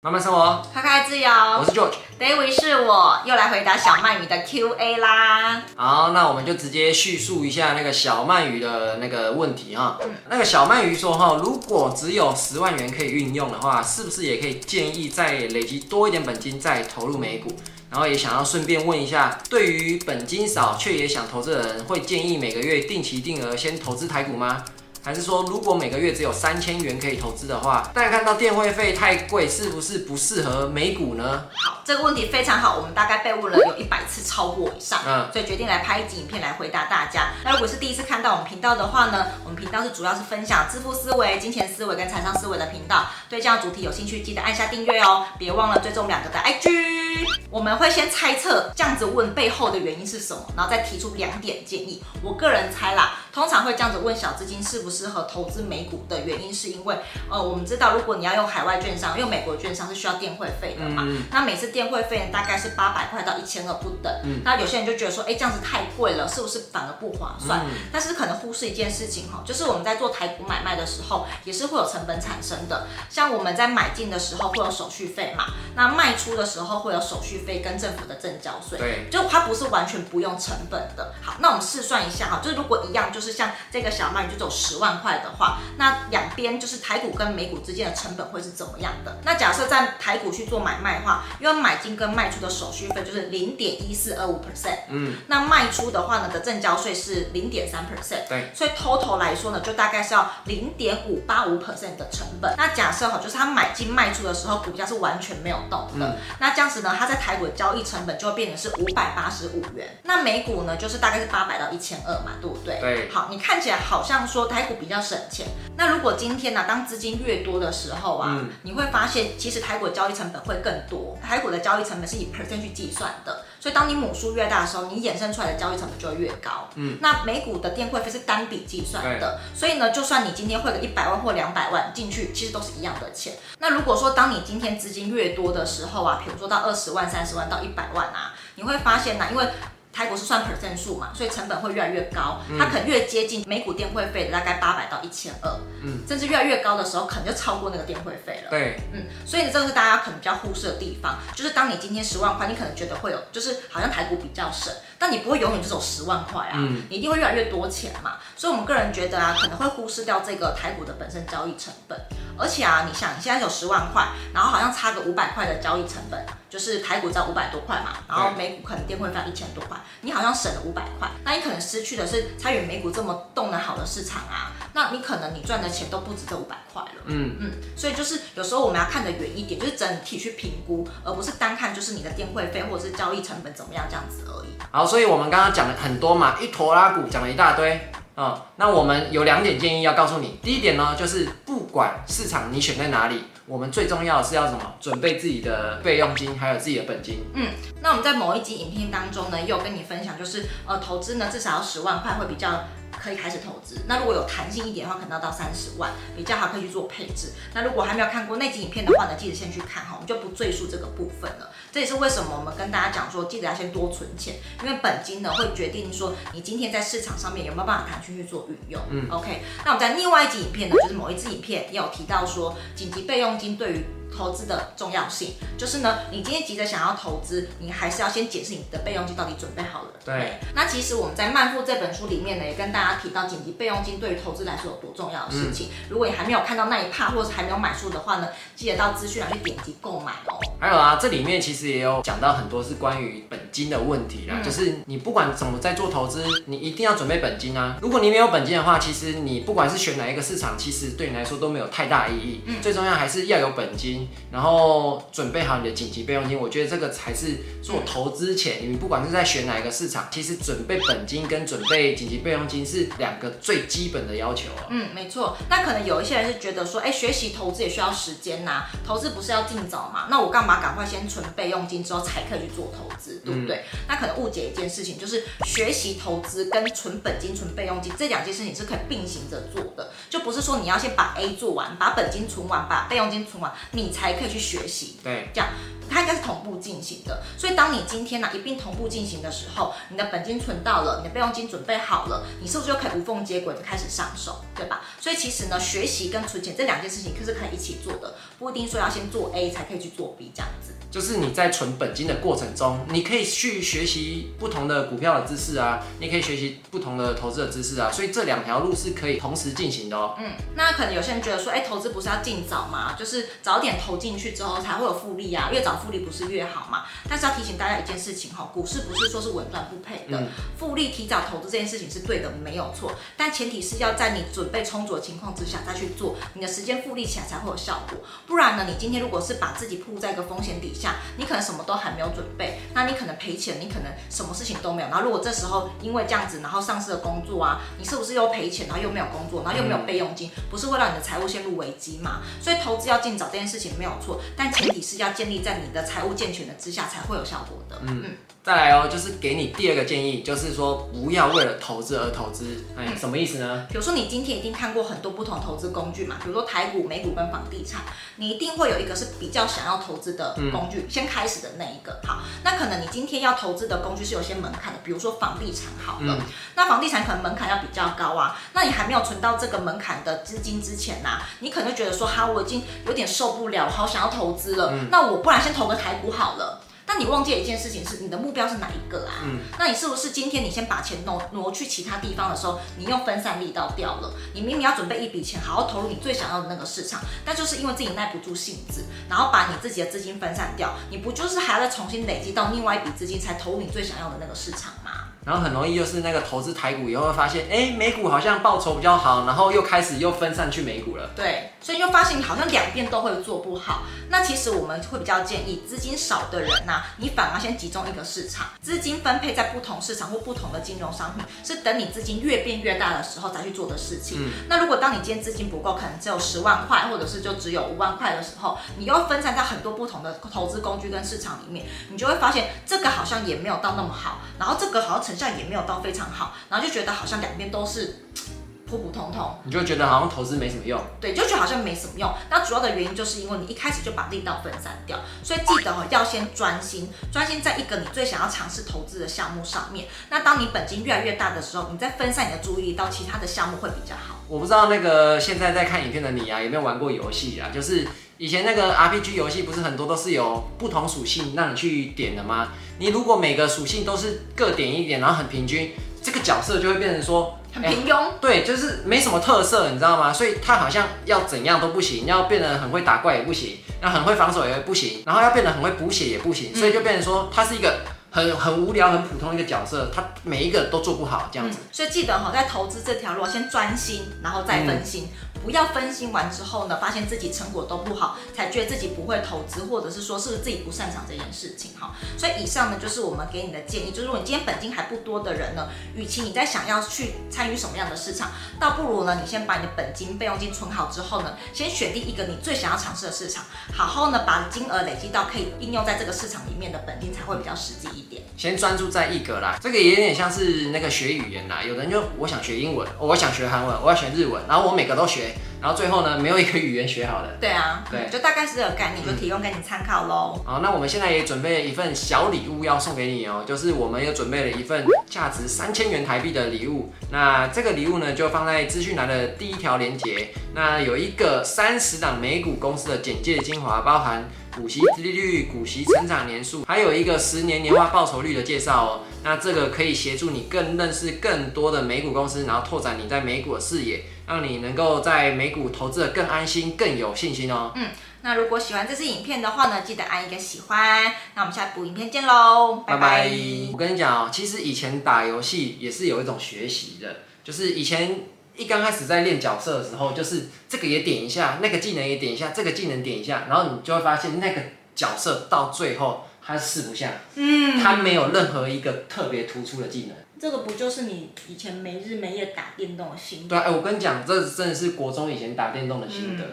慢慢生活，开开自由。我是 George，David 是我，又来回答小鳗鱼的 Q&A 啦。好，那我们就直接叙述一下那个小鳗鱼的那个问题哈。嗯、那个小鳗鱼说哈，如果只有十万元可以运用的话，是不是也可以建议再累积多一点本金再投入美股？然后也想要顺便问一下，对于本金少却也想投资的人，会建议每个月定期定额先投资台股吗？还是说，如果每个月只有三千元可以投资的话，大家看到电汇费太贵，是不是不适合美股呢？好，这个问题非常好，我们大概被问了有一百次超过以上，嗯，所以决定来拍一集影片来回答大家。那如果是第一次看到我们频道的话呢，我们频道是主要是分享致富思维、金钱思维跟财商思维的频道。对这样主题有兴趣，记得按下订阅哦，别忘了追踪两个的 IG。我们会先猜测这样子问背后的原因是什么，然后再提出两点建议。我个人猜啦，通常会这样子问小资金适不适合投资美股的原因，是因为呃，我们知道如果你要用海外券商，用美国券商是需要电汇费的嘛，嗯、那每次电汇费大概是八百块到一千二不等。嗯、那有些人就觉得说，哎，这样子太贵了，是不是反而不划算？嗯、但是可能忽视一件事情哈，就是我们在做台股买卖的时候，也是会有成本产生的。像我们在买进的时候会有手续费嘛，那卖出的时候会有手续费。跟政府的正交税，对，就它不是完全不用成本的。好，那我们试算一下哈，就是如果一样，就是像这个小麦，你就走十万块的话，那两边就是台股跟美股之间的成本会是怎么样的？那假设在台股去做买卖的话，因为买进跟卖出的手续费就是零点一四二五 percent，嗯，那卖出的话呢的正交税是零点三 percent，对，所以 total 来说呢，就大概是要零点五八五 percent 的成本。那假设哈，就是他买进卖出的时候，股价是完全没有动的，嗯、那这样子呢，他在台股的交易成本就会变成是五百八十五元，那美股呢，就是大概是八百到一千二嘛，对不对？对。好，你看起来好像说台股比较省钱，那如果今天呢、啊，当资金越多的时候啊，嗯、你会发现其实台股的交易成本会更多，台股的交易成本是以 percent 去计算的，所以当你母数越大的时候，你衍生出来的交易成本就会越高。嗯。那美股的电汇费是单笔计算的，所以呢，就算你今天汇个一百万或两百万进去，其实都是一样的钱。那如果说当你今天资金越多的时候啊，比如说到二十万、三十万到一百万啊，你会发现呢、啊，因为台股是算 percent 数嘛，所以成本会越来越高，它可能越接近每股电汇费的大概八百到一千二，嗯，甚至越来越高的时候，可能就超过那个电汇费了。对，嗯，所以呢，这个是大家可能比较忽视的地方，就是当你今天十万块，你可能觉得会有，就是好像台股比较省，但你不会永远就走十万块啊，嗯，你一定会越来越多钱嘛，所以我们个人觉得啊，可能会忽视掉这个台股的本身交易成本。而且啊，你想，你现在有十万块，然后好像差个五百块的交易成本，就是台股只要五百多块嘛，然后美股可能电汇费一千多块，你好像省了五百块，那你可能失去的是参与美股这么动能好的市场啊，那你可能你赚的钱都不止这五百块了。嗯嗯，所以就是有时候我们要看得远一点，就是整体去评估，而不是单看就是你的电汇费或者是交易成本怎么样这样子而已。好，所以我们刚刚讲了很多嘛，一坨拉股讲了一大堆。啊、嗯，那我们有两点建议要告诉你。第一点呢，就是不管市场你选在哪里，我们最重要的是要什么？准备自己的备用金，还有自己的本金。嗯，那我们在某一集影片当中呢，也有跟你分享，就是呃，投资呢至少要十万块会比较。可以开始投资。那如果有弹性一点的话，可能要到三十万比较好，可以去做配置。那如果还没有看过那集影片的话呢，记得先去看哈，我们就不赘述这个部分了。这也是为什么我们跟大家讲说，记得要先多存钱，因为本金呢会决定说你今天在市场上面有没有办法弹性去做运用。嗯，OK。那我们在另外一集影片呢，就是某一支影片也有提到说，紧急备用金对于投资的重要性就是呢，你今天急着想要投资，你还是要先解释你的备用金到底准备好了。对。那其实我们在《慢富》这本书里面呢，也跟大家提到紧急备用金对于投资来说有多重要的事情。嗯、如果你还没有看到那一 part，或者是还没有买书的话呢，记得到资讯栏去点击购买哦。还有啊，这里面其实也有讲到很多是关于本金的问题啦，嗯、就是你不管怎么在做投资，你一定要准备本金啊。如果你没有本金的话，其实你不管是选哪一个市场，其实对你来说都没有太大意义。嗯。最重要还是要有本金。然后准备好你的紧急备用金，我觉得这个才是做投资前，你不管是在选哪一个市场，其实准备本金跟准备紧急备用金是两个最基本的要求啊。嗯，没错。那可能有一些人是觉得说，哎，学习投资也需要时间呐，投资不是要尽早嘛？那我干嘛赶快先存备用金之后才可以去做投资，对不对？嗯，那可能误解一件事情，就是学习投资跟存本金、存备用金这两件事情是可以并行着做的，就不是说你要先把 A 做完，把本金存完，把备用金存完，你才可以去学习，对，这样。它应该是同步进行的。所以当你今天呢、啊、一并同步进行的时候，你的本金存到了，你的备用金准备好了，你是不是就可以无缝接轨的开始上手，对吧？所以其实呢，学习跟存钱这两件事情可是可以一起做的，不一定说要先做 A 才可以去做 B 这样子。就是你在存本金的过程中，你可以去学习不同的股票的知识啊，你可以学习不同的投资的知识啊，所以这两条路是可以同时进行的哦。嗯，那可能有些人觉得说，哎、欸，投资不是要尽早吗？就是早点投进去之后才会有复利啊，越早复利不是越好嘛？但是要提醒大家一件事情哈，股市不是说是稳赚不赔的，复利提早投资这件事情是对的，没有错，但前提是要在你准备充足的情况之下再去做，你的时间复利起来才会有效果。不然呢，你今天如果是把自己铺在一个风险底下，你可能什么都还没有准备，那你可能赔钱，你可能什么事情都没有。然后如果这时候因为这样子，然后丧失了工作啊，你是不是又赔钱，然后又没有工作，然后又没有备用金，不是会让你的财务陷入危机嘛？所以投资要尽早这件事情没有错，但前提是要建立在你的财务健全的之下才会有效果的。嗯。嗯再来哦，就是给你第二个建议，就是说不要为了投资而投资。哎、嗯，什么意思呢？比如说你今天一定看过很多不同投资工具嘛，比如说台股、美股跟房地产，你一定会有一个是比较想要投资的工具，嗯、先开始的那一个。好，那可能你今天要投资的工具是有些门槛的，比如说房地产好了，嗯、那房地产可能门槛要比较高啊。那你还没有存到这个门槛的资金之前呐、啊，你可能就觉得说，哈，我已经有点受不了，好想要投资了，嗯、那我不然先投个台股好了。但你忘记了一件事情是，你的目标是哪一个啊？嗯，那你是不是今天你先把钱挪挪去其他地方的时候，你用分散力道掉了？你明明要准备一笔钱，好好投入你最想要的那个市场，但就是因为自己耐不住性子，然后把你自己的资金分散掉，你不就是还要再重新累积到另外一笔资金才投入你最想要的那个市场吗？然后很容易就是那个投资台股以后会发现，哎，美股好像报酬比较好，然后又开始又分散去美股了。对，所以就发现你好像两边都会做不好。那其实我们会比较建议，资金少的人呐、啊，你反而先集中一个市场，资金分配在不同市场或不同的金融商品，是等你资金越变越大的时候再去做的事情。嗯、那如果当你今天资金不够，可能只有十万块，或者是就只有五万块的时候，你又分散在很多不同的投资工具跟市场里面，你就会发现这个好像也没有到那么好，然后这个好像成效也没有到非常好，然后就觉得好像两边都是。普普通通，你就觉得好像投资没什么用，对，就觉得好像没什么用。那主要的原因就是因为你一开始就把力道分散掉，所以记得哦，要先专心，专心在一个你最想要尝试投资的项目上面。那当你本金越来越大的时候，你再分散你的注意力到其他的项目会比较好。我不知道那个现在在看影片的你啊，有没有玩过游戏啊？就是以前那个 RPG 游戏，不是很多都是有不同属性让你去点的吗？你如果每个属性都是各点一点，然后很平均，这个角色就会变成说。很平庸、欸，对，就是没什么特色，你知道吗？所以他好像要怎样都不行，要变得很会打怪也不行，要很会防守也不行，然后要变得很会补血也不行，所以就变成说他是一个很很无聊、很普通一个角色，他每一个都做不好这样子。嗯、所以记得哈，在投资这条路先专心，然后再分心。嗯不要分心完之后呢，发现自己成果都不好，才觉得自己不会投资，或者是说是不是自己不擅长这件事情哈。所以以上呢就是我们给你的建议，就是如果你今天本金还不多的人呢，与其你在想要去参与什么样的市场，倒不如呢你先把你的本金备用金存好之后呢，先选定一个你最想要尝试的市场，好好呢把金额累积到可以应用在这个市场里面的本金才会比较实际一点。先专注在一个啦，这个也有点像是那个学语言啦，有的人就我想学英文，我想学韩文，我要学日文，然后我每个都学。然后最后呢，没有一个语言学好的。对啊，对，就大概是这个概念，就提供给你参考喽。好，那我们现在也准备了一份小礼物要送给你哦，就是我们又准备了一份价值三千元台币的礼物。那这个礼物呢，就放在资讯栏的第一条链接。那有一个三十档美股公司的简介精华，包含股息殖利率、股息成长年数，还有一个十年年化报酬率的介绍哦。那这个可以协助你更认识更多的美股公司，然后拓展你在美股的视野。让你能够在美股投资的更安心、更有信心哦。嗯，那如果喜欢这支影片的话呢，记得按一个喜欢。那我们下一部影片见喽，拜拜。拜拜。我跟你讲哦，其实以前打游戏也是有一种学习的，就是以前一刚开始在练角色的时候，就是这个也点一下，那个技能也点一下，这个技能点一下，然后你就会发现那个角色到最后他四不像，嗯，他没有任何一个特别突出的技能。这个不就是你以前没日没夜打电动的心得？对，哎，我跟你讲，这真的是国中以前打电动的心得。